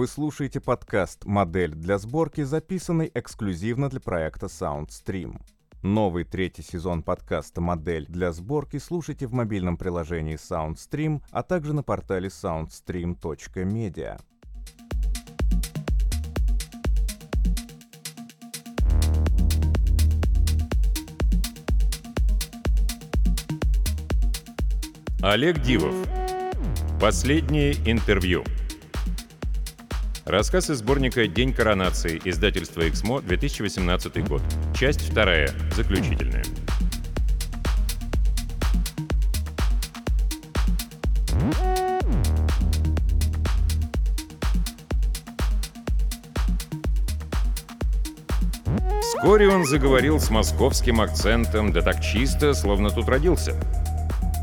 Вы слушаете подкаст «Модель для сборки», записанный эксклюзивно для проекта SoundStream. Новый третий сезон подкаста «Модель для сборки» слушайте в мобильном приложении SoundStream, а также на портале soundstream.media. Олег Дивов. Последнее интервью. Рассказ из сборника «День коронации», издательство «Эксмо», 2018 год. Часть вторая, заключительная. Вскоре он заговорил с московским акцентом, да так чисто, словно тут родился —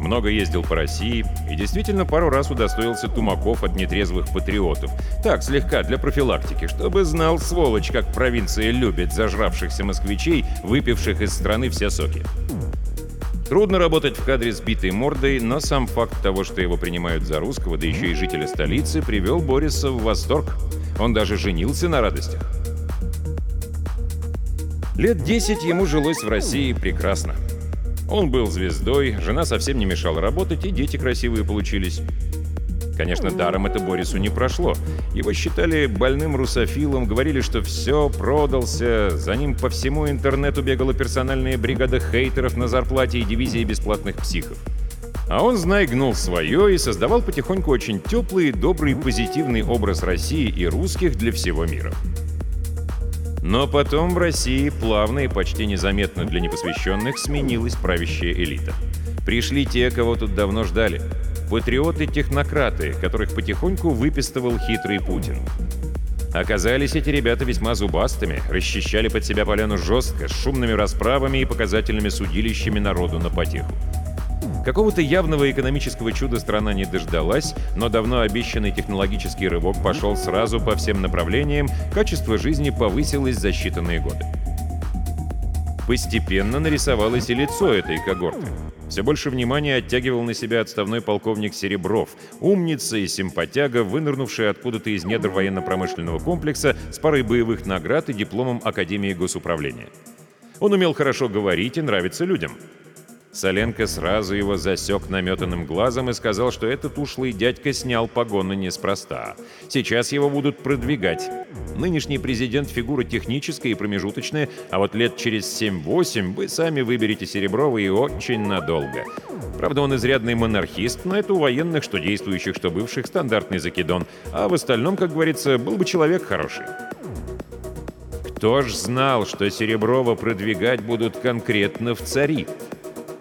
много ездил по России и действительно пару раз удостоился тумаков от нетрезвых патриотов. Так, слегка, для профилактики, чтобы знал, сволочь, как провинция любит зажравшихся москвичей, выпивших из страны все соки. Трудно работать в кадре с битой мордой, но сам факт того, что его принимают за русского, да еще и жителя столицы, привел Бориса в восторг. Он даже женился на радостях. Лет 10 ему жилось в России прекрасно. Он был звездой, жена совсем не мешала работать, и дети красивые получились. Конечно, даром это Борису не прошло. Его считали больным русофилом, говорили, что все, продался. За ним по всему интернету бегала персональная бригада хейтеров на зарплате и дивизии бесплатных психов. А он, знай, гнул свое и создавал потихоньку очень теплый, добрый, позитивный образ России и русских для всего мира. Но потом в России плавно и почти незаметно для непосвященных сменилась правящая элита. Пришли те, кого тут давно ждали. Патриоты-технократы, которых потихоньку выпистывал хитрый Путин. Оказались эти ребята весьма зубастыми, расчищали под себя поляну жестко, с шумными расправами и показательными судилищами народу на потеху. Какого-то явного экономического чуда страна не дождалась, но давно обещанный технологический рывок пошел сразу по всем направлениям, качество жизни повысилось за считанные годы. Постепенно нарисовалось и лицо этой когорты. Все больше внимания оттягивал на себя отставной полковник Серебров, умница и симпатяга, вынырнувший откуда-то из недр военно-промышленного комплекса с парой боевых наград и дипломом Академии госуправления. Он умел хорошо говорить и нравиться людям — Соленко сразу его засек наметанным глазом и сказал, что этот ушлый дядька снял погоны неспроста. Сейчас его будут продвигать. Нынешний президент — фигура техническая и промежуточная, а вот лет через 7-8 вы сами выберете Сереброва и очень надолго. Правда, он изрядный монархист, но это у военных, что действующих, что бывших, стандартный закидон. А в остальном, как говорится, был бы человек хороший. Кто ж знал, что Сереброва продвигать будут конкретно в цари?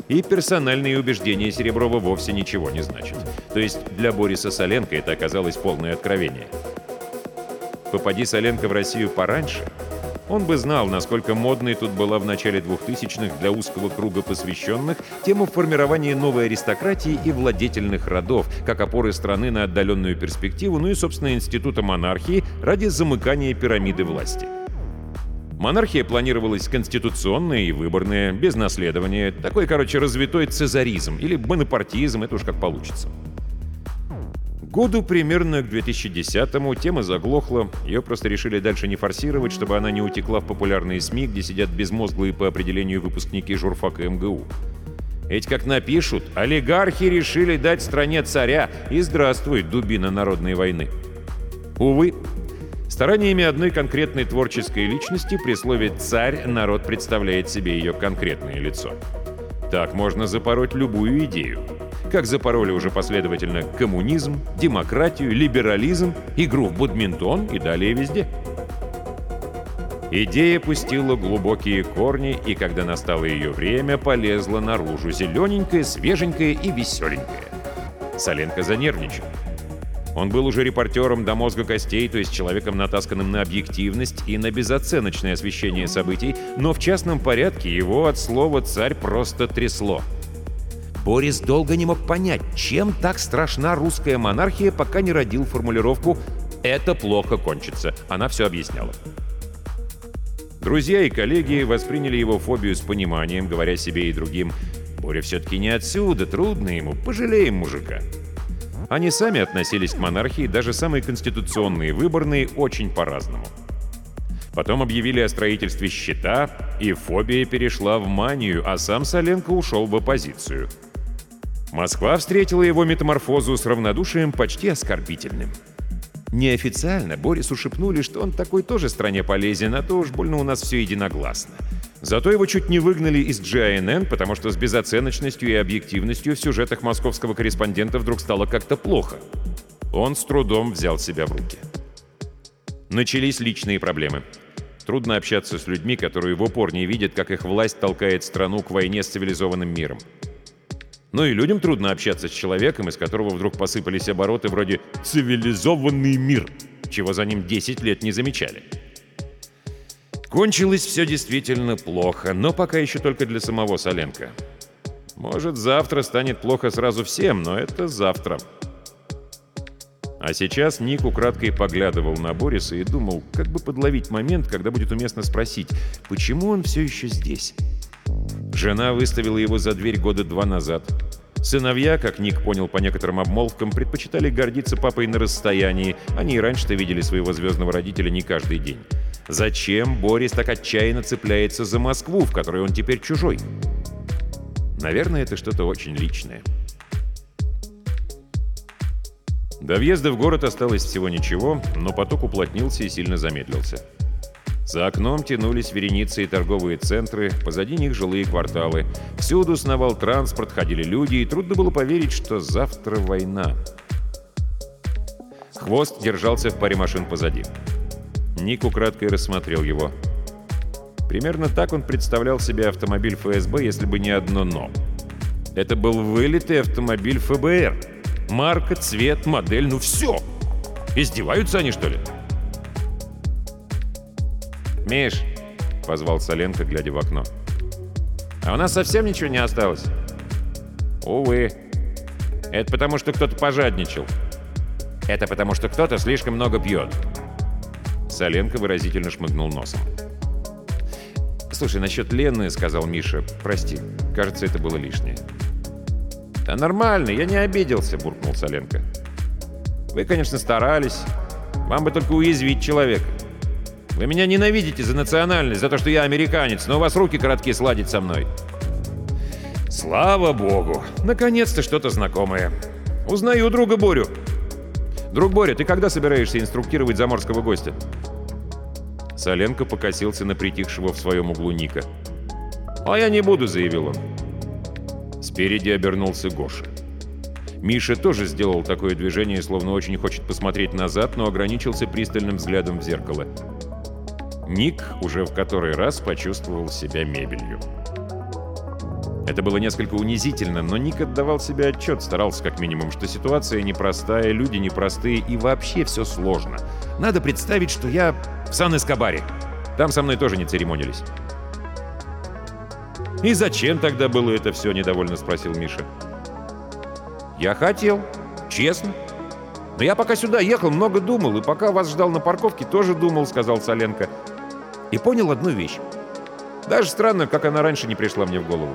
И персональные убеждения Сереброва вовсе ничего не значат. То есть для Бориса Соленко это оказалось полное откровение. Попади Соленко в Россию пораньше, он бы знал, насколько модной тут была в начале 2000-х для узкого круга посвященных тема формирования новой аристократии и владетельных родов, как опоры страны на отдаленную перспективу, ну и, собственно, института монархии ради замыкания пирамиды власти. Монархия планировалась конституционная и выборная, без наследования. Такой, короче, развитой цезаризм или бонапартизм, это уж как получится. Году примерно к 2010-му тема заглохла, ее просто решили дальше не форсировать, чтобы она не утекла в популярные СМИ, где сидят безмозглые по определению выпускники журфака МГУ. Ведь как напишут, олигархи решили дать стране царя, и здравствуй, дубина народной войны. Увы, Стараниями одной конкретной творческой личности при слове «царь» народ представляет себе ее конкретное лицо. Так можно запороть любую идею. Как запороли уже последовательно коммунизм, демократию, либерализм, игру в бадминтон и далее везде. Идея пустила глубокие корни, и когда настало ее время, полезла наружу зелененькая, свеженькая и веселенькая. Соленко занервничал. Он был уже репортером до мозга костей, то есть человеком, натасканным на объективность и на безоценочное освещение событий, но в частном порядке его от слова «царь» просто трясло. Борис долго не мог понять, чем так страшна русская монархия, пока не родил формулировку «это плохо кончится». Она все объясняла. Друзья и коллеги восприняли его фобию с пониманием, говоря себе и другим «Боря все-таки не отсюда, трудно ему, пожалеем мужика». Они сами относились к монархии, даже самые конституционные выборные, очень по-разному. Потом объявили о строительстве щита, и фобия перешла в манию, а сам Соленко ушел в оппозицию. Москва встретила его метаморфозу с равнодушием почти оскорбительным. Неофициально Борису шепнули, что он такой тоже стране полезен, а то уж больно у нас все единогласно. Зато его чуть не выгнали из GINN, потому что с безоценочностью и объективностью в сюжетах московского корреспондента вдруг стало как-то плохо. Он с трудом взял себя в руки. Начались личные проблемы. Трудно общаться с людьми, которые в упор не видят, как их власть толкает страну к войне с цивилизованным миром. Ну и людям трудно общаться с человеком, из которого вдруг посыпались обороты вроде «цивилизованный мир», чего за ним 10 лет не замечали. Кончилось все действительно плохо, но пока еще только для самого Соленко. Может, завтра станет плохо сразу всем, но это завтра. А сейчас Ник украдкой поглядывал на Бориса и думал, как бы подловить момент, когда будет уместно спросить, почему он все еще здесь. Жена выставила его за дверь года два назад. Сыновья, как Ник понял по некоторым обмолвкам, предпочитали гордиться папой на расстоянии. Они и раньше-то видели своего звездного родителя не каждый день. Зачем Борис так отчаянно цепляется за Москву, в которой он теперь чужой? Наверное, это что-то очень личное. До въезда в город осталось всего ничего, но поток уплотнился и сильно замедлился. За окном тянулись вереницы и торговые центры, позади них жилые кварталы. Всюду сновал транспорт, ходили люди, и трудно было поверить, что завтра война. Хвост держался в паре машин позади. Ник украдкой рассмотрел его. Примерно так он представлял себе автомобиль ФСБ, если бы не одно «но». Это был вылитый автомобиль ФБР. Марка, цвет, модель, ну все. Издеваются они, что ли? «Миш!» — позвал Соленко, глядя в окно. «А у нас совсем ничего не осталось?» «Увы. Это потому, что кто-то пожадничал. Это потому, что кто-то слишком много пьет». Соленко выразительно шмыгнул носом. «Слушай, насчет Лены, — сказал Миша, — прости, кажется, это было лишнее». «Да нормально, я не обиделся», — буркнул Соленко. «Вы, конечно, старались. Вам бы только уязвить человека. Вы меня ненавидите за национальность, за то, что я американец, но у вас руки короткие сладить со мной». «Слава богу! Наконец-то что-то знакомое. Узнаю друга Борю». «Друг Боря, ты когда собираешься инструктировать заморского гостя?» Соленко покосился на притихшего в своем углу Ника. «А я не буду», — заявил он. Спереди обернулся Гоша. Миша тоже сделал такое движение, словно очень хочет посмотреть назад, но ограничился пристальным взглядом в зеркало. Ник уже в который раз почувствовал себя мебелью. Это было несколько унизительно, но Ник отдавал себе отчет, старался как минимум, что ситуация непростая, люди непростые и вообще все сложно. Надо представить, что я в Сан-Эскобаре. Там со мной тоже не церемонились. «И зачем тогда было это все?» — недовольно спросил Миша. «Я хотел. Честно. Но я пока сюда ехал, много думал, и пока вас ждал на парковке, тоже думал», — сказал Соленко. И понял одну вещь. Даже странно, как она раньше не пришла мне в голову.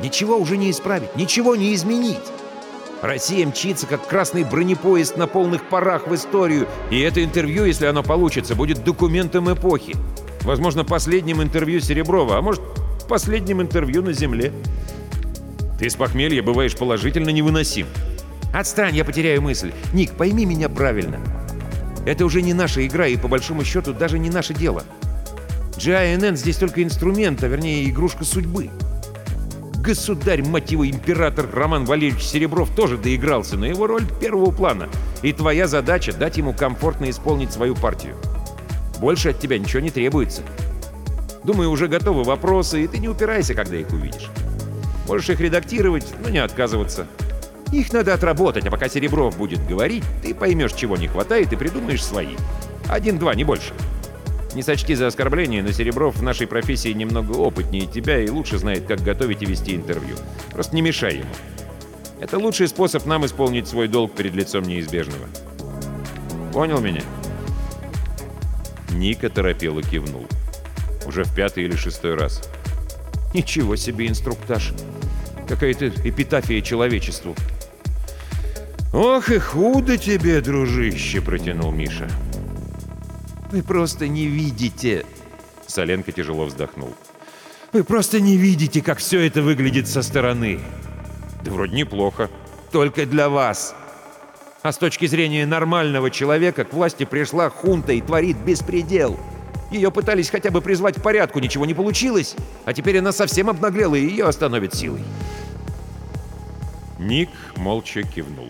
Ничего уже не исправить, ничего не изменить. Россия мчится, как красный бронепоезд на полных парах в историю, и это интервью, если оно получится, будет документом эпохи. Возможно, последним интервью Сереброва, а может, последним интервью на Земле. Ты с похмелья бываешь положительно невыносим. Отстань, я потеряю мысль. Ник, пойми меня правильно. Это уже не наша игра и, по большому счету, даже не наше дело. GINN здесь только инструмент, а вернее игрушка судьбы. Государь, мать его, император Роман Валерьевич Серебров тоже доигрался, но его роль первого плана. И твоя задача — дать ему комфортно исполнить свою партию. Больше от тебя ничего не требуется. Думаю, уже готовы вопросы, и ты не упирайся, когда их увидишь. Можешь их редактировать, но не отказываться. Их надо отработать, а пока Серебров будет говорить, ты поймешь, чего не хватает, и придумаешь свои. Один-два, не больше. Не сочти за оскорбление, но Серебров в нашей профессии немного опытнее тебя и лучше знает, как готовить и вести интервью. Просто не мешай ему. Это лучший способ нам исполнить свой долг перед лицом неизбежного. Понял меня? Ника торопело кивнул. Уже в пятый или шестой раз. Ничего себе инструктаж. Какая-то эпитафия человечеству. «Ох и худо тебе, дружище!» — протянул Миша. «Вы просто не видите!» Соленко тяжело вздохнул. «Вы просто не видите, как все это выглядит со стороны!» «Да вроде неплохо. Только для вас!» А с точки зрения нормального человека к власти пришла хунта и творит беспредел. Ее пытались хотя бы призвать к порядку, ничего не получилось. А теперь она совсем обнаглела, и ее остановит силой. Ник молча кивнул.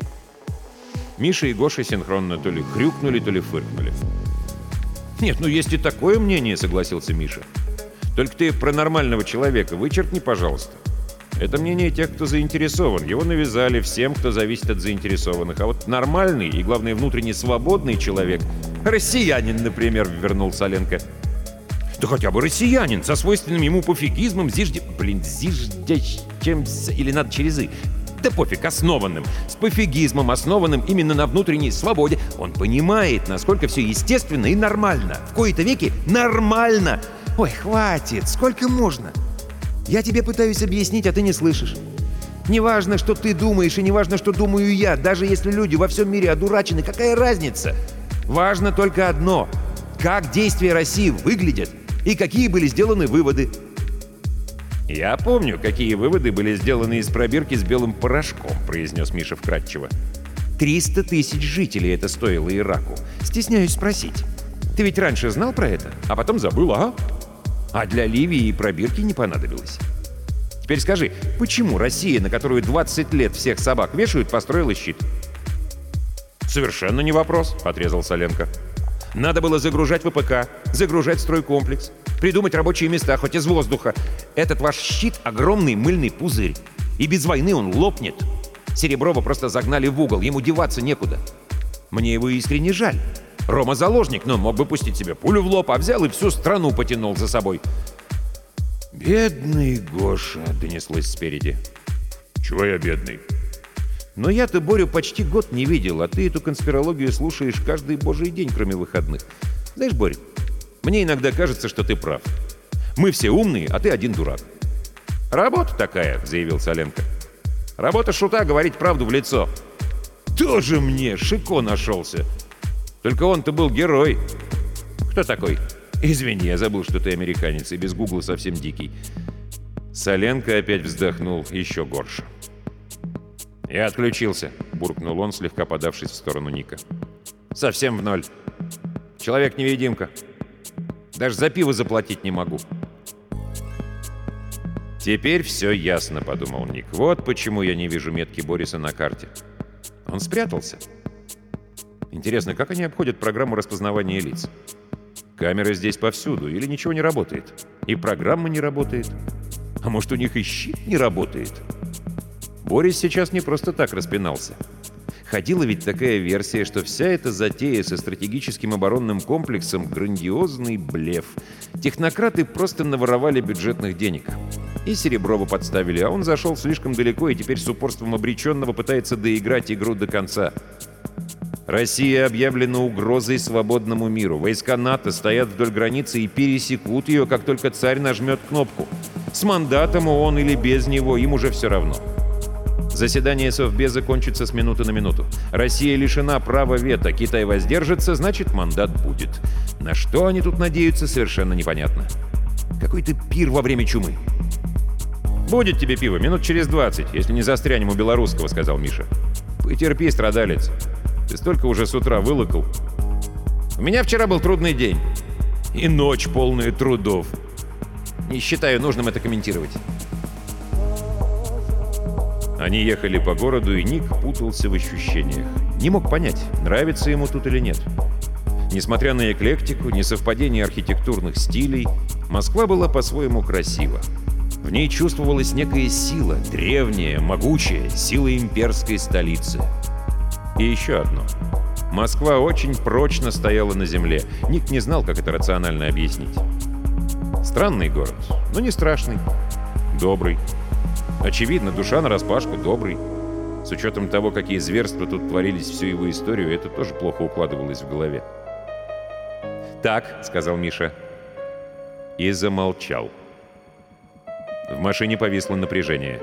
Миша и Гоша синхронно то ли хрюкнули, то ли фыркнули. «Нет, ну есть и такое мнение», — согласился Миша. «Только ты про нормального человека вычеркни, пожалуйста. Это мнение тех, кто заинтересован. Его навязали всем, кто зависит от заинтересованных. А вот нормальный и, главное, внутренне свободный человек — россиянин, например, вернул Соленко. Да хотя бы россиянин, со свойственным ему пофигизмом, зижде... Блин, зиждящим... Или надо через «и». Да пофиг, основанным. С пофигизмом, основанным именно на внутренней свободе. Он понимает, насколько все естественно и нормально. В кои-то веки нормально. Ой, хватит, сколько можно? Я тебе пытаюсь объяснить, а ты не слышишь. Неважно, что ты думаешь, и неважно, что думаю я, даже если люди во всем мире одурачены, какая разница? Важно только одно — как действия России выглядят и какие были сделаны выводы. «Я помню, какие выводы были сделаны из пробирки с белым порошком», — произнес Миша вкратчиво. «Триста тысяч жителей это стоило Ираку. Стесняюсь спросить. Ты ведь раньше знал про это, а потом забыл, а?» А для Ливии и пробирки не понадобилось. Теперь скажи, почему Россия, на которую 20 лет всех собак вешают, построила щит? «Совершенно не вопрос», — отрезал Соленко. «Надо было загружать ВПК, загружать стройкомплекс, придумать рабочие места, хоть из воздуха. Этот ваш щит — огромный мыльный пузырь. И без войны он лопнет. Сереброва просто загнали в угол, ему деваться некуда. Мне его искренне жаль. Рома заложник, но мог бы пустить себе пулю в лоб, а взял и всю страну потянул за собой. «Бедный Гоша!» — донеслось спереди. «Чего я бедный?» «Но я-то Борю почти год не видел, а ты эту конспирологию слушаешь каждый божий день, кроме выходных. Знаешь, Борь, мне иногда кажется, что ты прав. Мы все умные, а ты один дурак». «Работа такая», — заявил Соленко. «Работа шута — говорить правду в лицо». «Тоже мне Шико нашелся!» Только он-то был герой. Кто такой? Извини, я забыл, что ты американец, и без гугла совсем дикий. Соленко опять вздохнул еще горше. «Я отключился», — буркнул он, слегка подавшись в сторону Ника. «Совсем в ноль. Человек-невидимка. Даже за пиво заплатить не могу». «Теперь все ясно», — подумал Ник. «Вот почему я не вижу метки Бориса на карте. Он спрятался». Интересно, как они обходят программу распознавания лиц? Камеры здесь повсюду, или ничего не работает? И программа не работает? А может, у них и щит не работает? Борис сейчас не просто так распинался. Ходила ведь такая версия, что вся эта затея со стратегическим оборонным комплексом — грандиозный блеф. Технократы просто наворовали бюджетных денег. И Сереброва подставили, а он зашел слишком далеко и теперь с упорством обреченного пытается доиграть игру до конца. Россия объявлена угрозой свободному миру. Войска НАТО стоят вдоль границы и пересекут ее, как только царь нажмет кнопку. С мандатом он или без него, им уже все равно. Заседание Совбеза кончится с минуты на минуту. Россия лишена права вето, Китай воздержится, значит мандат будет. На что они тут надеются, совершенно непонятно. Какой-то пир во время чумы. «Будет тебе пиво, минут через 20, если не застрянем у белорусского», — сказал Миша. «Потерпи, страдалец. Ты столько уже с утра вылокал. У меня вчера был трудный день. И ночь полная трудов. Не считаю нужным это комментировать. Они ехали по городу, и Ник путался в ощущениях. Не мог понять, нравится ему тут или нет. Несмотря на эклектику, несовпадение архитектурных стилей, Москва была по-своему красива. В ней чувствовалась некая сила, древняя, могучая, сила имперской столицы — и еще одно. Москва очень прочно стояла на земле. Ник не знал, как это рационально объяснить. Странный город, но не страшный. Добрый. Очевидно, душа нараспашку добрый. С учетом того, какие зверства тут творились всю его историю, это тоже плохо укладывалось в голове. «Так», — сказал Миша. И замолчал. В машине повисло напряжение.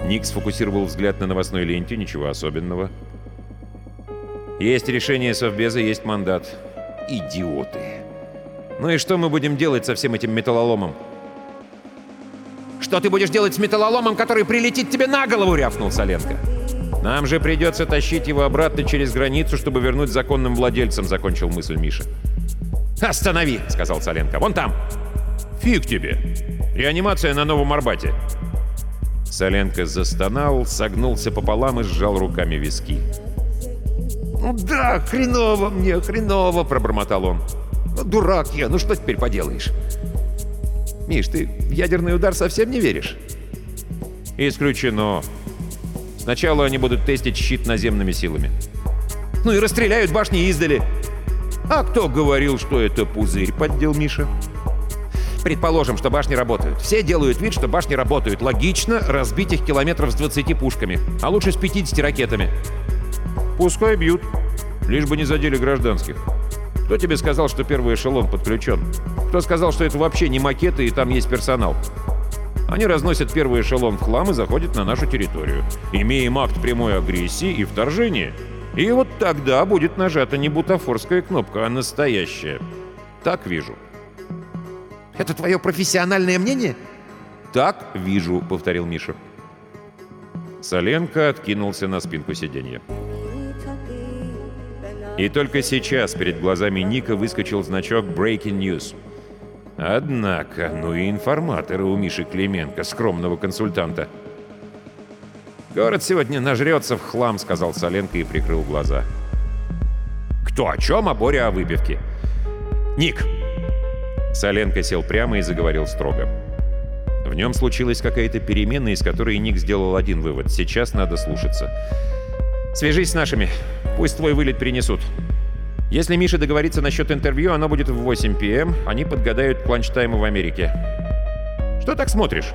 Ник сфокусировал взгляд на новостной ленте, ничего особенного. Есть решение Совбеза, есть мандат. Идиоты. Ну и что мы будем делать со всем этим металлоломом? «Что ты будешь делать с металлоломом, который прилетит тебе на голову?» — рявкнул Соленко. «Нам же придется тащить его обратно через границу, чтобы вернуть законным владельцам», — закончил мысль Миша. «Останови!» — сказал Соленко. «Вон там!» «Фиг тебе! Реанимация на Новом Арбате!» Соленко застонал, согнулся пополам и сжал руками виски. «Ну да, хреново мне, хреново!» — пробормотал он. Ну, «Дурак я, ну что теперь поделаешь?» «Миш, ты в ядерный удар совсем не веришь?» «Исключено. Сначала они будут тестить щит наземными силами». «Ну и расстреляют башни издали». «А кто говорил, что это пузырь?» — поддел Миша. Предположим, что башни работают. Все делают вид, что башни работают. Логично разбить их километров с 20 пушками, а лучше с 50 ракетами. Пускай бьют, лишь бы не задели гражданских. Кто тебе сказал, что первый эшелон подключен? Кто сказал, что это вообще не макеты и там есть персонал? Они разносят первый эшелон в хлам и заходят на нашу территорию. Имеем акт прямой агрессии и вторжения. И вот тогда будет нажата не бутафорская кнопка, а настоящая. Так вижу. Это твое профессиональное мнение? Так вижу, повторил Миша. Соленко откинулся на спинку сиденья. И только сейчас перед глазами Ника выскочил значок Breaking News. Однако, ну и информаторы у Миши Клименко, скромного консультанта. «Город сегодня нажрется в хлам», — сказал Соленко и прикрыл глаза. «Кто о чем, а Боря о выпивке?» «Ник, Соленко сел прямо и заговорил строго. В нем случилась какая-то перемена, из которой Ник сделал один вывод. Сейчас надо слушаться. «Свяжись с нашими. Пусть твой вылет принесут. Если Миша договорится насчет интервью, оно будет в 8 пм. Эм. Они подгадают к ланчтайму в Америке. Что так смотришь?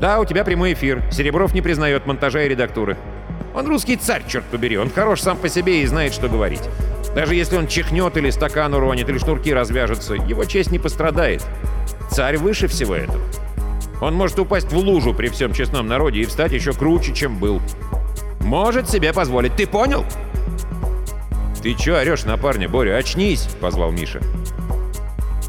Да, у тебя прямой эфир. Серебров не признает монтажа и редактуры. Он русский царь, черт побери. Он хорош сам по себе и знает, что говорить. Даже если он чихнет или стакан уронит, или шнурки развяжутся, его честь не пострадает. Царь выше всего этого. Он может упасть в лужу при всем честном народе и встать еще круче, чем был. Может себе позволить. Ты понял? «Ты чё орёшь на парня, Боря? Очнись!» — позвал Миша.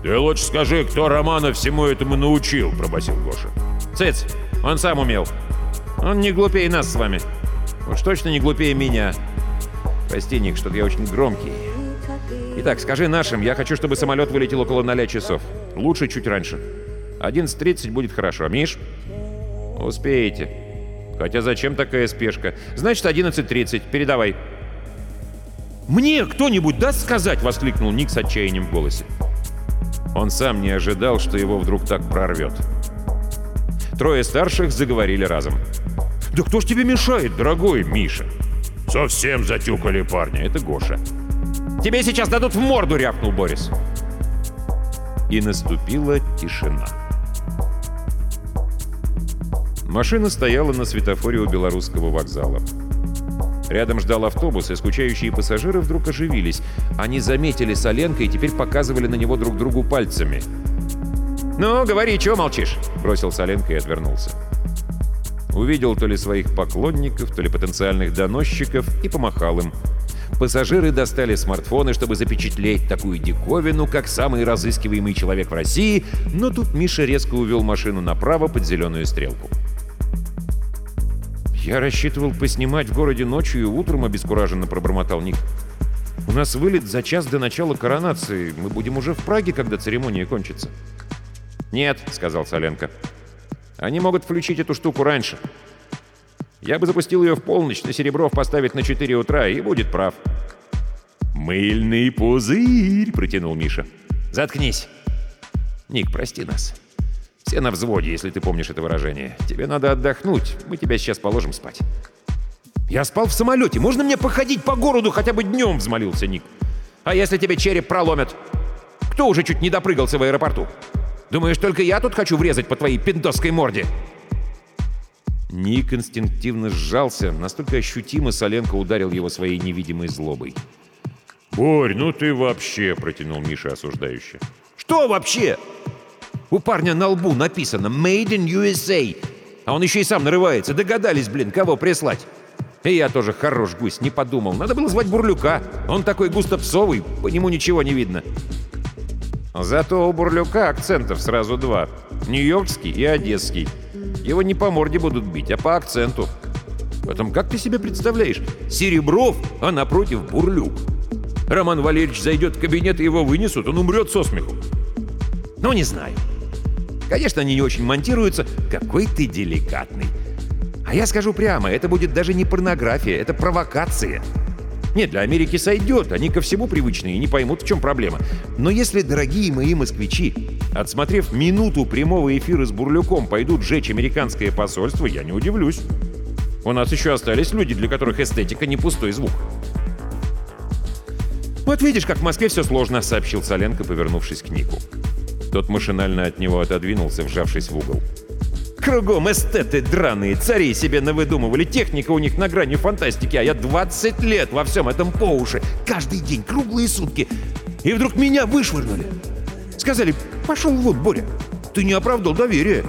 «Ты лучше скажи, кто Романа всему этому научил?» — пробасил Гоша. «Цыц! Он сам умел. Он не глупее нас с вами. Уж точно не глупее меня. Прости, Ник, что-то я очень громкий. Итак, скажи нашим, я хочу, чтобы самолет вылетел около 0 часов. Лучше чуть раньше. 11.30 будет хорошо. Миш? Успеете. Хотя зачем такая спешка? Значит, 11.30. Передавай. «Мне кто-нибудь даст сказать?» — воскликнул Ник с отчаянием в голосе. Он сам не ожидал, что его вдруг так прорвет. Трое старших заговорили разом. «Да кто ж тебе мешает, дорогой Миша?» «Совсем затюкали парня, это Гоша». «Тебе сейчас дадут в морду!» — рявкнул Борис. И наступила тишина. Машина стояла на светофоре у белорусского вокзала. Рядом ждал автобус, и скучающие пассажиры вдруг оживились. Они заметили Соленко и теперь показывали на него друг другу пальцами. «Ну, говори, чего молчишь?» — бросил Соленко и отвернулся. Увидел то ли своих поклонников, то ли потенциальных доносчиков и помахал им. Пассажиры достали смартфоны, чтобы запечатлеть такую диковину, как самый разыскиваемый человек в России, но тут Миша резко увел машину направо под зеленую стрелку. «Я рассчитывал поснимать в городе ночью и утром», — обескураженно пробормотал Ник. «У нас вылет за час до начала коронации. Мы будем уже в Праге, когда церемония кончится». «Нет», — сказал Соленко. Они могут включить эту штуку раньше. Я бы запустил ее в полночь, но Серебров поставит на 4 утра и будет прав. «Мыльный пузырь!» — протянул Миша. «Заткнись!» «Ник, прости нас. Все на взводе, если ты помнишь это выражение. Тебе надо отдохнуть. Мы тебя сейчас положим спать». «Я спал в самолете. Можно мне походить по городу хотя бы днем?» — взмолился Ник. «А если тебе череп проломят? Кто уже чуть не допрыгался в аэропорту?» Думаешь, только я тут хочу врезать по твоей пиндосской морде?» Ник инстинктивно сжался, настолько ощутимо Соленко ударил его своей невидимой злобой. «Борь, ну ты вообще!» — протянул Миша осуждающе. «Что вообще?» «У парня на лбу написано «Made in USA», а он еще и сам нарывается. Догадались, блин, кого прислать. И я тоже хорош гусь, не подумал. Надо было звать Бурлюка. Он такой густопсовый, по нему ничего не видно. Зато у Бурлюка акцентов сразу два. Нью-Йоркский и Одесский. Его не по морде будут бить, а по акценту. Потом, как ты себе представляешь? Серебров, а напротив Бурлюк. Роман Валерьевич зайдет в кабинет и его вынесут, он умрет со смеху. Ну, не знаю. Конечно, они не очень монтируются. Какой ты деликатный. А я скажу прямо, это будет даже не порнография, это провокация. Нет, для Америки сойдет, они ко всему привычные и не поймут, в чем проблема. Но если, дорогие мои москвичи, отсмотрев минуту прямого эфира с Бурлюком, пойдут жечь американское посольство, я не удивлюсь. У нас еще остались люди, для которых эстетика не пустой звук. «Вот видишь, как в Москве все сложно», — сообщил Соленко, повернувшись к Нику. Тот машинально от него отодвинулся, вжавшись в угол. Кругом эстеты драные, цари себе навыдумывали, техника у них на грани фантастики, а я 20 лет во всем этом по уши, каждый день, круглые сутки. И вдруг меня вышвырнули. Сказали, пошел вот, Боря, ты не оправдал доверие.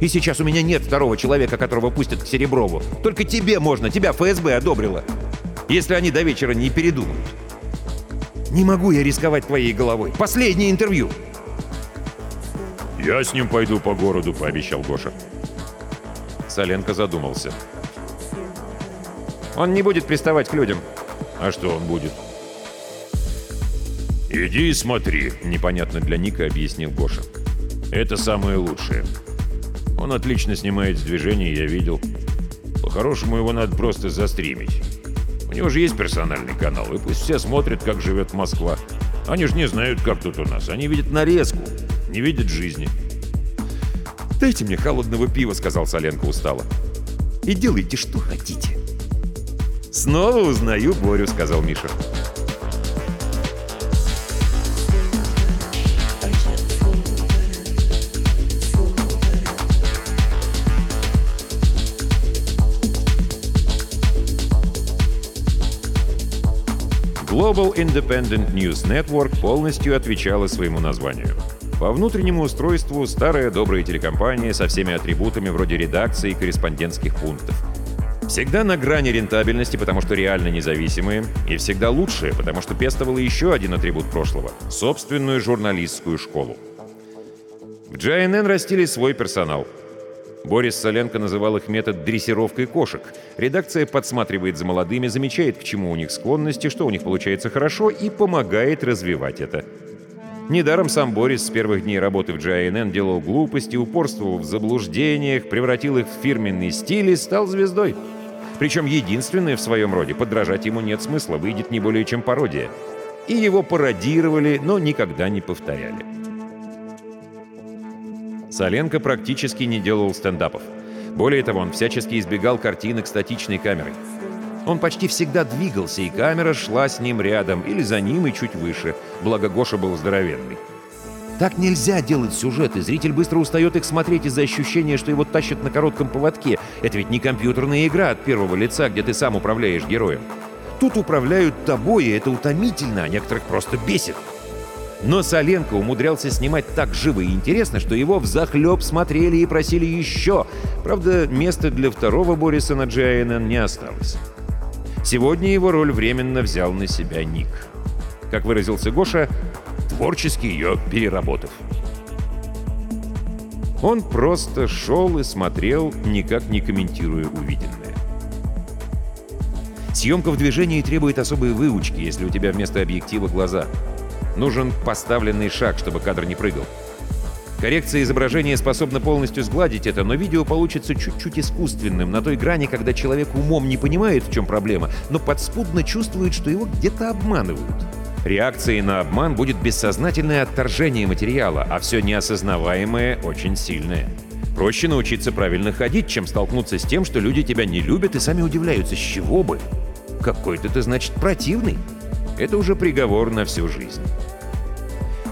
И сейчас у меня нет второго человека, которого пустят к Сереброву. Только тебе можно, тебя ФСБ одобрило. Если они до вечера не передумают. Не могу я рисковать твоей головой. Последнее интервью. «Я с ним пойду по городу», — пообещал Гоша. Соленко задумался. «Он не будет приставать к людям». «А что он будет?» «Иди и смотри», — непонятно для Ника объяснил Гоша. «Это самое лучшее. Он отлично снимает с движения, я видел. По-хорошему его надо просто застримить. У него же есть персональный канал, и пусть все смотрят, как живет Москва. Они же не знают, как тут у нас. Они видят нарезку не видит жизни. «Дайте мне холодного пива», — сказал Соленко устало. «И делайте, что хотите». «Снова узнаю Борю», — сказал Миша. Global Independent News Network полностью отвечала своему названию. По внутреннему устройству старая добрая телекомпания со всеми атрибутами вроде редакции и корреспондентских пунктов. Всегда на грани рентабельности, потому что реально независимые, и всегда лучшие, потому что пестовала еще один атрибут прошлого — собственную журналистскую школу. В GNN растили свой персонал. Борис Соленко называл их метод дрессировкой кошек. Редакция подсматривает за молодыми, замечает, к чему у них склонности, что у них получается хорошо, и помогает развивать это — Недаром сам Борис с первых дней работы в GINN делал глупости, упорствовал в заблуждениях, превратил их в фирменный стиль и стал звездой. Причем единственное в своем роде, подражать ему нет смысла, выйдет не более чем пародия. И его пародировали, но никогда не повторяли. Соленко практически не делал стендапов. Более того, он всячески избегал картинок статичной камерой. Он почти всегда двигался, и камера шла с ним рядом или за ним и чуть выше, благо Гоша был здоровенный. Так нельзя делать сюжеты. Зритель быстро устает их смотреть из-за ощущения, что его тащат на коротком поводке. Это ведь не компьютерная игра от первого лица, где ты сам управляешь героем. Тут управляют тобой, и это утомительно, а некоторых просто бесит. Но Соленко умудрялся снимать так живо и интересно, что его взахлеб смотрели и просили еще. Правда, места для второго Бориса на GINN не осталось. Сегодня его роль временно взял на себя Ник. Как выразился Гоша, творчески ее переработав. Он просто шел и смотрел, никак не комментируя увиденное. Съемка в движении требует особой выучки, если у тебя вместо объектива глаза. Нужен поставленный шаг, чтобы кадр не прыгал. Коррекция изображения способна полностью сгладить это, но видео получится чуть-чуть искусственным, на той грани, когда человек умом не понимает, в чем проблема, но подспудно чувствует, что его где-то обманывают. Реакцией на обман будет бессознательное отторжение материала, а все неосознаваемое очень сильное. Проще научиться правильно ходить, чем столкнуться с тем, что люди тебя не любят и сами удивляются, с чего бы. Какой-то ты, значит, противный. Это уже приговор на всю жизнь.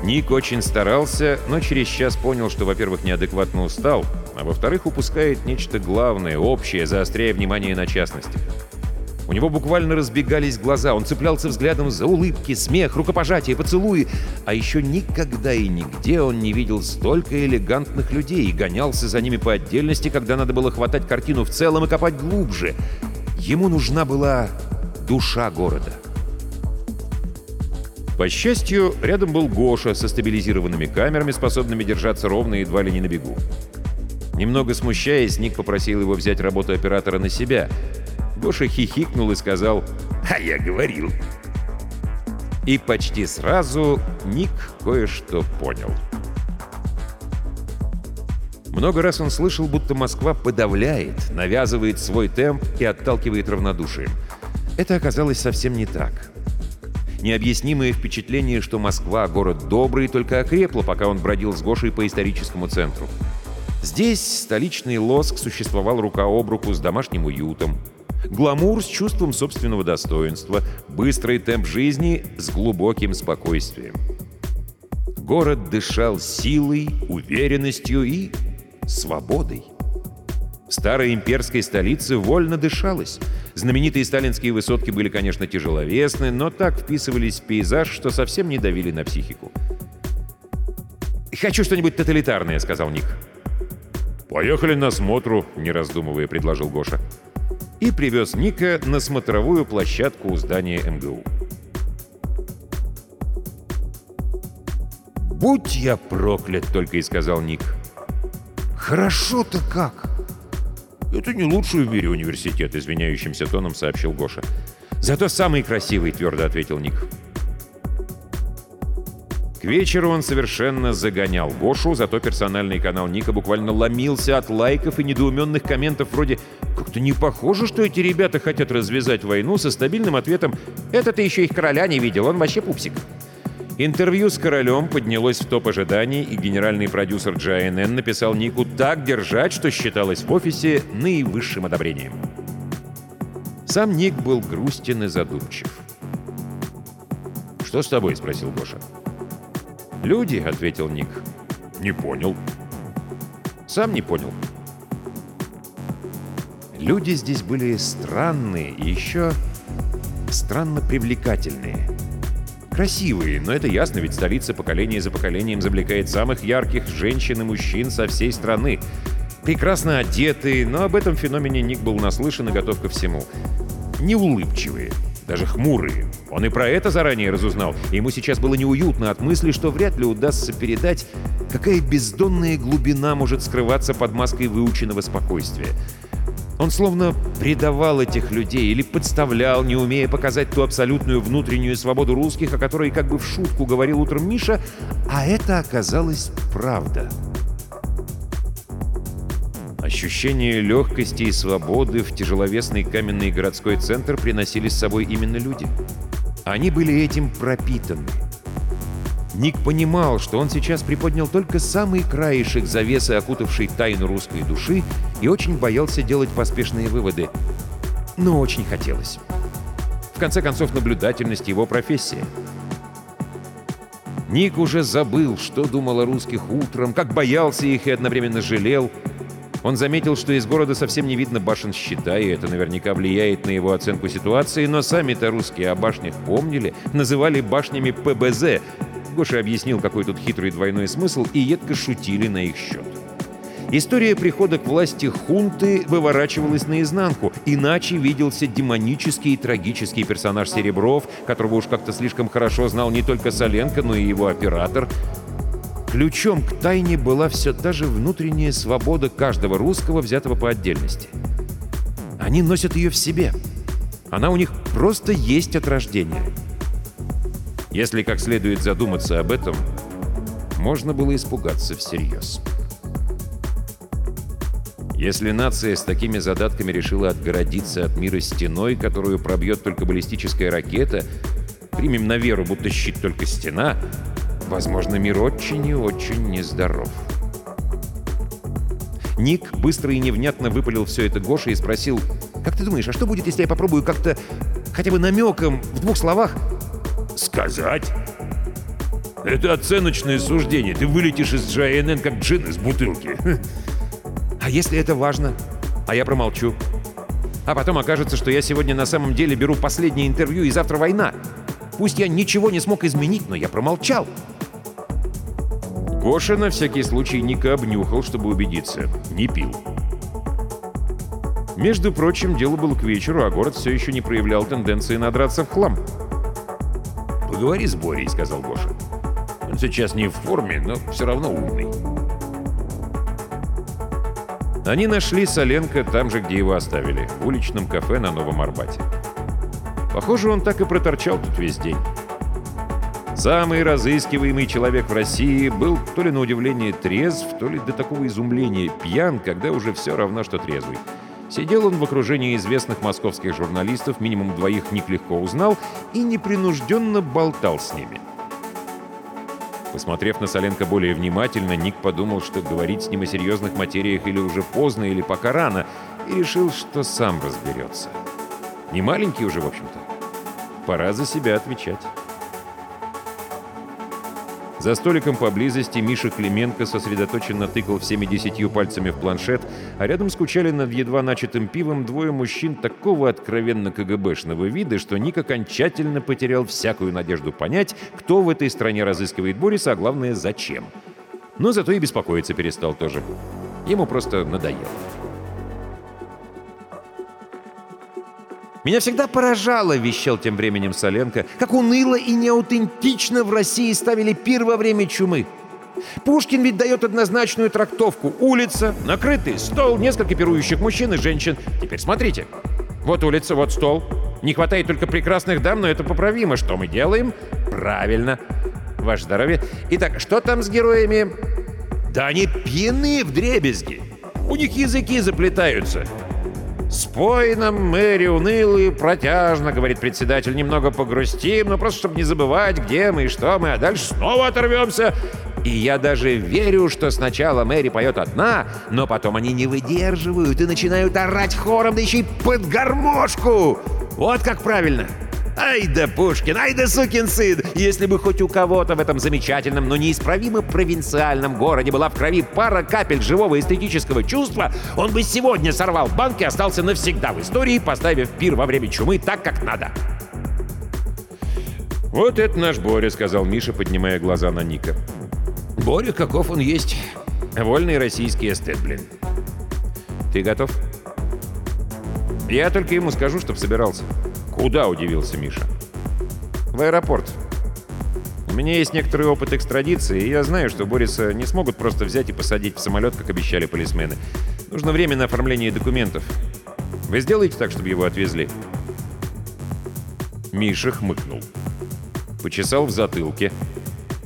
Ник очень старался, но через час понял, что, во-первых, неадекватно устал, а во-вторых, упускает нечто главное, общее, заостряя внимание на частностях. У него буквально разбегались глаза, он цеплялся взглядом за улыбки, смех, рукопожатия, поцелуи. А еще никогда и нигде он не видел столько элегантных людей и гонялся за ними по отдельности, когда надо было хватать картину в целом и копать глубже. Ему нужна была душа города. По счастью, рядом был Гоша со стабилизированными камерами, способными держаться ровно и едва ли не на бегу. Немного смущаясь, Ник попросил его взять работу оператора на себя. Гоша хихикнул и сказал «А я говорил». И почти сразу Ник кое-что понял. Много раз он слышал, будто Москва подавляет, навязывает свой темп и отталкивает равнодушием. Это оказалось совсем не так. Необъяснимое впечатление, что Москва — город добрый, только окрепло, пока он бродил с Гошей по историческому центру. Здесь столичный лоск существовал рука об руку с домашним уютом. Гламур с чувством собственного достоинства, быстрый темп жизни с глубоким спокойствием. Город дышал силой, уверенностью и свободой. В старой имперской столице вольно дышалось. Знаменитые сталинские высотки были, конечно, тяжеловесны, но так вписывались в пейзаж, что совсем не давили на психику. «Хочу что-нибудь тоталитарное», — сказал Ник. «Поехали на смотру», — не раздумывая, предложил Гоша. И привез Ника на смотровую площадку у здания МГУ. «Будь я проклят!» — только и сказал Ник. «Хорошо-то как!» «Это не лучший в мире университет», — извиняющимся тоном сообщил Гоша. «Зато самый красивый», — твердо ответил Ник. К вечеру он совершенно загонял Гошу, зато персональный канал Ника буквально ломился от лайков и недоуменных комментов вроде «Как-то не похоже, что эти ребята хотят развязать войну» со стабильным ответом «Это ты еще их короля не видел, он вообще пупсик». Интервью с королем поднялось в топ ожиданий, и генеральный продюсер GNN написал Нику так держать, что считалось в офисе наивысшим одобрением. Сам Ник был грустен и задумчив. «Что с тобой?» — спросил Гоша. «Люди», — ответил Ник. «Не понял». «Сам не понял». Люди здесь были странные и еще странно привлекательные. Красивые, но это ясно, ведь столица поколения за поколением завлекает самых ярких женщин и мужчин со всей страны. Прекрасно одетые, но об этом феномене Ник был наслышан и готов ко всему. Неулыбчивые, даже хмурые. Он и про это заранее разузнал, и ему сейчас было неуютно от мысли, что вряд ли удастся передать, какая бездонная глубина может скрываться под маской выученного спокойствия. Он словно предавал этих людей или подставлял, не умея показать ту абсолютную внутреннюю свободу русских, о которой как бы в шутку говорил утром Миша, а это оказалось правда. Ощущение легкости и свободы в тяжеловесный каменный городской центр приносили с собой именно люди. Они были этим пропитаны. Ник понимал, что он сейчас приподнял только самый краешек завесы, окутавшей тайну русской души, и очень боялся делать поспешные выводы. Но очень хотелось. В конце концов, наблюдательность — его профессия. Ник уже забыл, что думал о русских утром, как боялся их и одновременно жалел. Он заметил, что из города совсем не видно башен щита, и это наверняка влияет на его оценку ситуации, но сами-то русские о башнях помнили, называли башнями ПБЗ, Гоша объяснил, какой тут хитрый двойной смысл, и едко шутили на их счет. История прихода к власти хунты выворачивалась наизнанку, иначе виделся демонический и трагический персонаж Серебров, которого уж как-то слишком хорошо знал не только Соленко, но и его оператор. Ключом к тайне была все та же внутренняя свобода каждого русского, взятого по отдельности. Они носят ее в себе. Она у них просто есть от рождения. Если как следует задуматься об этом, можно было испугаться всерьез. Если нация с такими задатками решила отгородиться от мира стеной, которую пробьет только баллистическая ракета, примем на веру, будто щит только стена, возможно, мир очень и очень нездоров. Ник быстро и невнятно выпалил все это Гоше и спросил, «Как ты думаешь, а что будет, если я попробую как-то, хотя бы намеком, в двух словах, Сказать? Это оценочное суждение. Ты вылетишь из GNN как джин из бутылки. А если это важно? А я промолчу. А потом окажется, что я сегодня на самом деле беру последнее интервью, и завтра война. Пусть я ничего не смог изменить, но я промолчал. Гоша на всякий случай Ника обнюхал, чтобы убедиться. Не пил. Между прочим, дело было к вечеру, а город все еще не проявлял тенденции надраться в хлам. «Поговори с Борей», — сказал Гоша. «Он сейчас не в форме, но все равно умный». Они нашли Соленко там же, где его оставили, в уличном кафе на Новом Арбате. Похоже, он так и проторчал тут весь день. Самый разыскиваемый человек в России был то ли на удивление трезв, то ли до такого изумления пьян, когда уже все равно, что трезвый. Сидел он в окружении известных московских журналистов, минимум двоих Ник легко узнал, и непринужденно болтал с ними. Посмотрев на Соленко более внимательно, Ник подумал, что говорить с ним о серьезных материях или уже поздно, или пока рано, и решил, что сам разберется. Не маленький уже, в общем-то. Пора за себя отвечать. За столиком поблизости Миша Клименко сосредоточенно тыкал всеми десятью пальцами в планшет, а рядом скучали над едва начатым пивом двое мужчин такого откровенно КГБшного вида, что Ник окончательно потерял всякую надежду понять, кто в этой стране разыскивает Бориса, а главное, зачем. Но зато и беспокоиться перестал тоже. Ему просто надоело. «Меня всегда поражало», — вещал тем временем Соленко, «как уныло и неаутентично в России ставили пир во время чумы. Пушкин ведь дает однозначную трактовку. Улица, накрытый стол, несколько пирующих мужчин и женщин. Теперь смотрите. Вот улица, вот стол. Не хватает только прекрасных дам, но это поправимо. Что мы делаем? Правильно. Ваше здоровье. Итак, что там с героями? Да они пьяны в дребезги. У них языки заплетаются. «Спой нам, Мэри, унылый, протяжно», — говорит председатель, — «немного погрустим, но просто чтобы не забывать, где мы и что мы, а дальше снова оторвемся». И я даже верю, что сначала Мэри поет одна, но потом они не выдерживают и начинают орать хором, да еще и под гармошку. Вот как правильно. Ай да Пушкин, ай да сукин сын! Если бы хоть у кого-то в этом замечательном, но неисправимо провинциальном городе была в крови пара капель живого эстетического чувства, он бы сегодня сорвал банк и остался навсегда в истории, поставив пир во время чумы так, как надо. «Вот это наш Боря», — сказал Миша, поднимая глаза на Ника. «Боря, каков он есть. Вольный российский эстет, блин. Ты готов?» «Я только ему скажу, чтоб собирался». «Куда?» – удивился Миша. «В аэропорт. У меня есть некоторый опыт экстрадиции, и я знаю, что Бориса не смогут просто взять и посадить в самолет, как обещали полисмены. Нужно время на оформление документов. Вы сделаете так, чтобы его отвезли?» Миша хмыкнул. Почесал в затылке.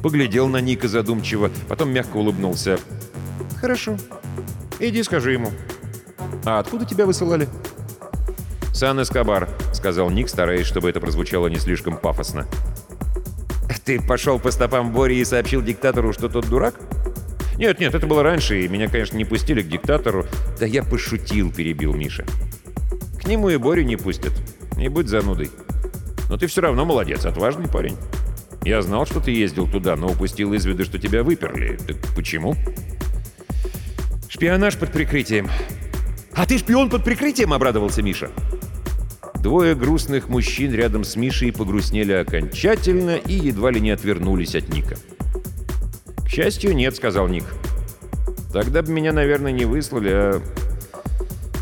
Поглядел на Ника задумчиво, потом мягко улыбнулся. «Хорошо. Иди скажи ему». «А откуда тебя высылали?» «Сан Эскобар», — сказал Ник, стараясь, чтобы это прозвучало не слишком пафосно. «Ты пошел по стопам Бори и сообщил диктатору, что тот дурак?» «Нет, нет, это было раньше, и меня, конечно, не пустили к диктатору». «Да я пошутил», — перебил Миша. «К нему и Борю не пустят. Не будь занудой. Но ты все равно молодец, отважный парень. Я знал, что ты ездил туда, но упустил из виду, что тебя выперли. Так почему?» «Шпионаж под прикрытием». «А ты шпион под прикрытием?» — обрадовался Миша. Двое грустных мужчин рядом с Мишей погрустнели окончательно и едва ли не отвернулись от Ника. «К счастью, нет», — сказал Ник. «Тогда бы меня, наверное, не выслали, а...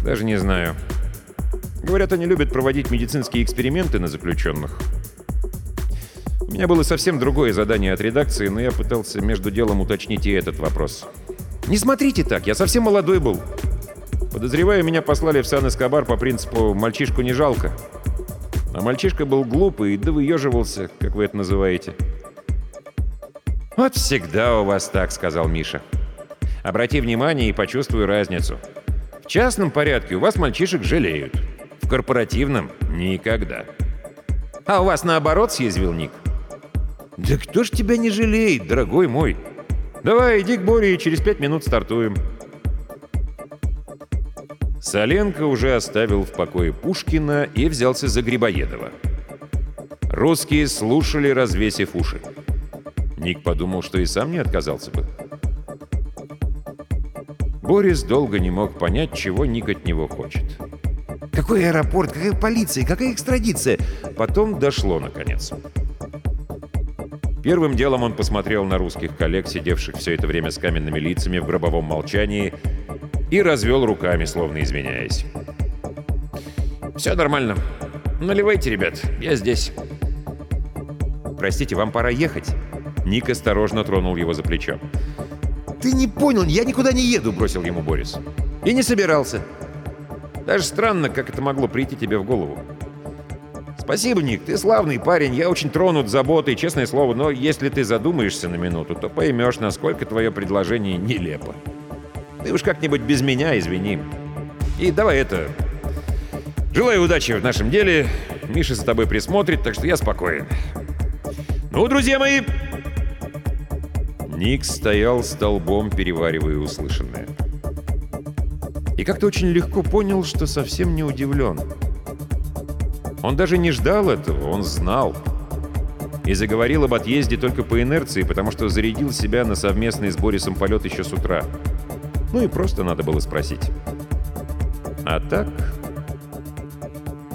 Даже не знаю. Говорят, они любят проводить медицинские эксперименты на заключенных. У меня было совсем другое задание от редакции, но я пытался между делом уточнить и этот вопрос. «Не смотрите так, я совсем молодой был. Подозреваю, меня послали в Сан-Эскобар по принципу «мальчишку не жалко». А мальчишка был глупый, да выеживался, как вы это называете. «Вот всегда у вас так», — сказал Миша. «Обрати внимание и почувствуй разницу. В частном порядке у вас мальчишек жалеют. В корпоративном — никогда». «А у вас наоборот», — съязвил Ник. «Да кто ж тебя не жалеет, дорогой мой? Давай, иди к Боре и через пять минут стартуем». Соленко уже оставил в покое Пушкина и взялся за Грибоедова. Русские слушали, развесив уши. Ник подумал, что и сам не отказался бы. Борис долго не мог понять, чего Ник от него хочет. «Какой аэропорт? Какая полиция? Какая экстрадиция?» Потом дошло, наконец. Первым делом он посмотрел на русских коллег, сидевших все это время с каменными лицами в гробовом молчании, и развел руками, словно извиняясь. Все нормально. Наливайте, ребят, я здесь. Простите, вам пора ехать. Ник осторожно тронул его за плечо. «Ты не понял, я никуда не еду», — бросил ему Борис. «И не собирался. Даже странно, как это могло прийти тебе в голову. Спасибо, Ник, ты славный парень, я очень тронут заботой, честное слово, но если ты задумаешься на минуту, то поймешь, насколько твое предложение нелепо. Ты уж как-нибудь без меня извини. И давай это... Желаю удачи в нашем деле. Миша за тобой присмотрит, так что я спокоен. Ну, друзья мои, Ник стоял столбом, переваривая услышанное. И как-то очень легко понял, что совсем не удивлен. Он даже не ждал этого, он знал. И заговорил об отъезде только по инерции, потому что зарядил себя на совместный с Борисом полет еще с утра. Ну и просто надо было спросить. А так...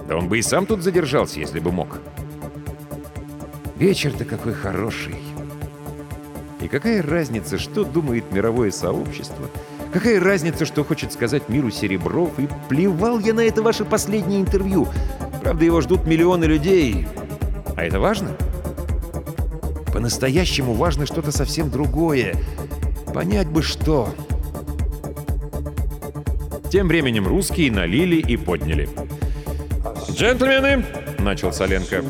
Да он бы и сам тут задержался, если бы мог. Вечер-то какой хороший. И какая разница, что думает мировое сообщество? Какая разница, что хочет сказать миру Серебров? И плевал я на это ваше последнее интервью. Правда, его ждут миллионы людей. А это важно? По-настоящему важно что-то совсем другое. Понять бы что. Тем временем русские налили и подняли. «Джентльмены!» — начал Соленко.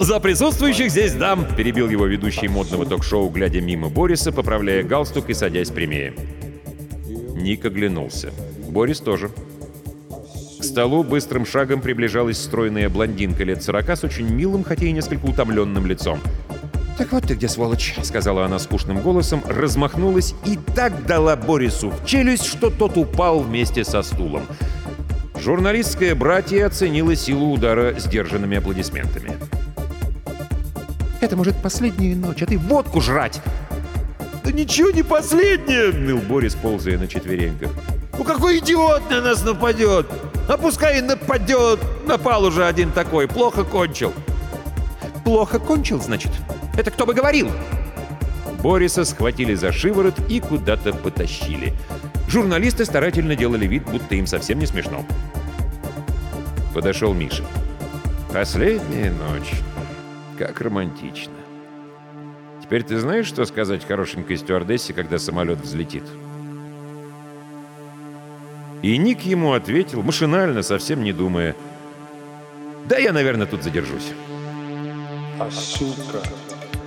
«За присутствующих здесь дам!» — перебил его ведущий модного ток-шоу, глядя мимо Бориса, поправляя галстук и садясь прямее. Ник оглянулся. Борис тоже. К столу быстрым шагом приближалась стройная блондинка лет сорока с очень милым, хотя и несколько утомленным лицом. «Так вот ты где, сволочь!» — сказала она скучным голосом, размахнулась и так дала Борису в челюсть, что тот упал вместе со стулом. Журналистское братье оценило силу удара сдержанными аплодисментами. «Это, может, последняя ночь, а ты водку жрать!» «Да ничего не последнее!» — ныл Борис, ползая на четвереньках. «Ну какой идиот на нас нападет? А пускай и нападет! Напал уже один такой, плохо кончил!» «Плохо кончил, значит? Это кто бы говорил?» Бориса схватили за шиворот и куда-то потащили. Журналисты старательно делали вид, будто им совсем не смешно. Подошел Миша. «Последняя ночь. Как романтично. Теперь ты знаешь, что сказать хорошенькой стюардессе, когда самолет взлетит?» И Ник ему ответил, машинально, совсем не думая. «Да я, наверное, тут задержусь». Açúcar,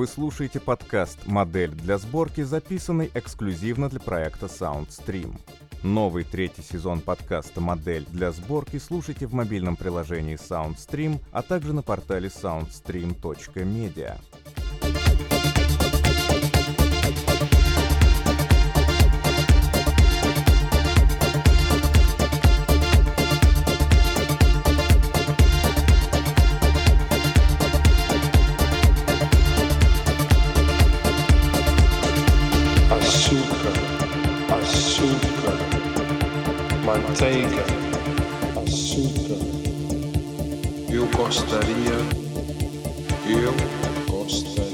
Вы слушаете подкаст «Модель для сборки», записанный эксклюзивно для проекта SoundStream. Новый третий сезон подкаста «Модель для сборки» слушайте в мобильном приложении SoundStream, а также на портале soundstream.media. manteiga, açúcar. Eu gostaria, eu gostaria.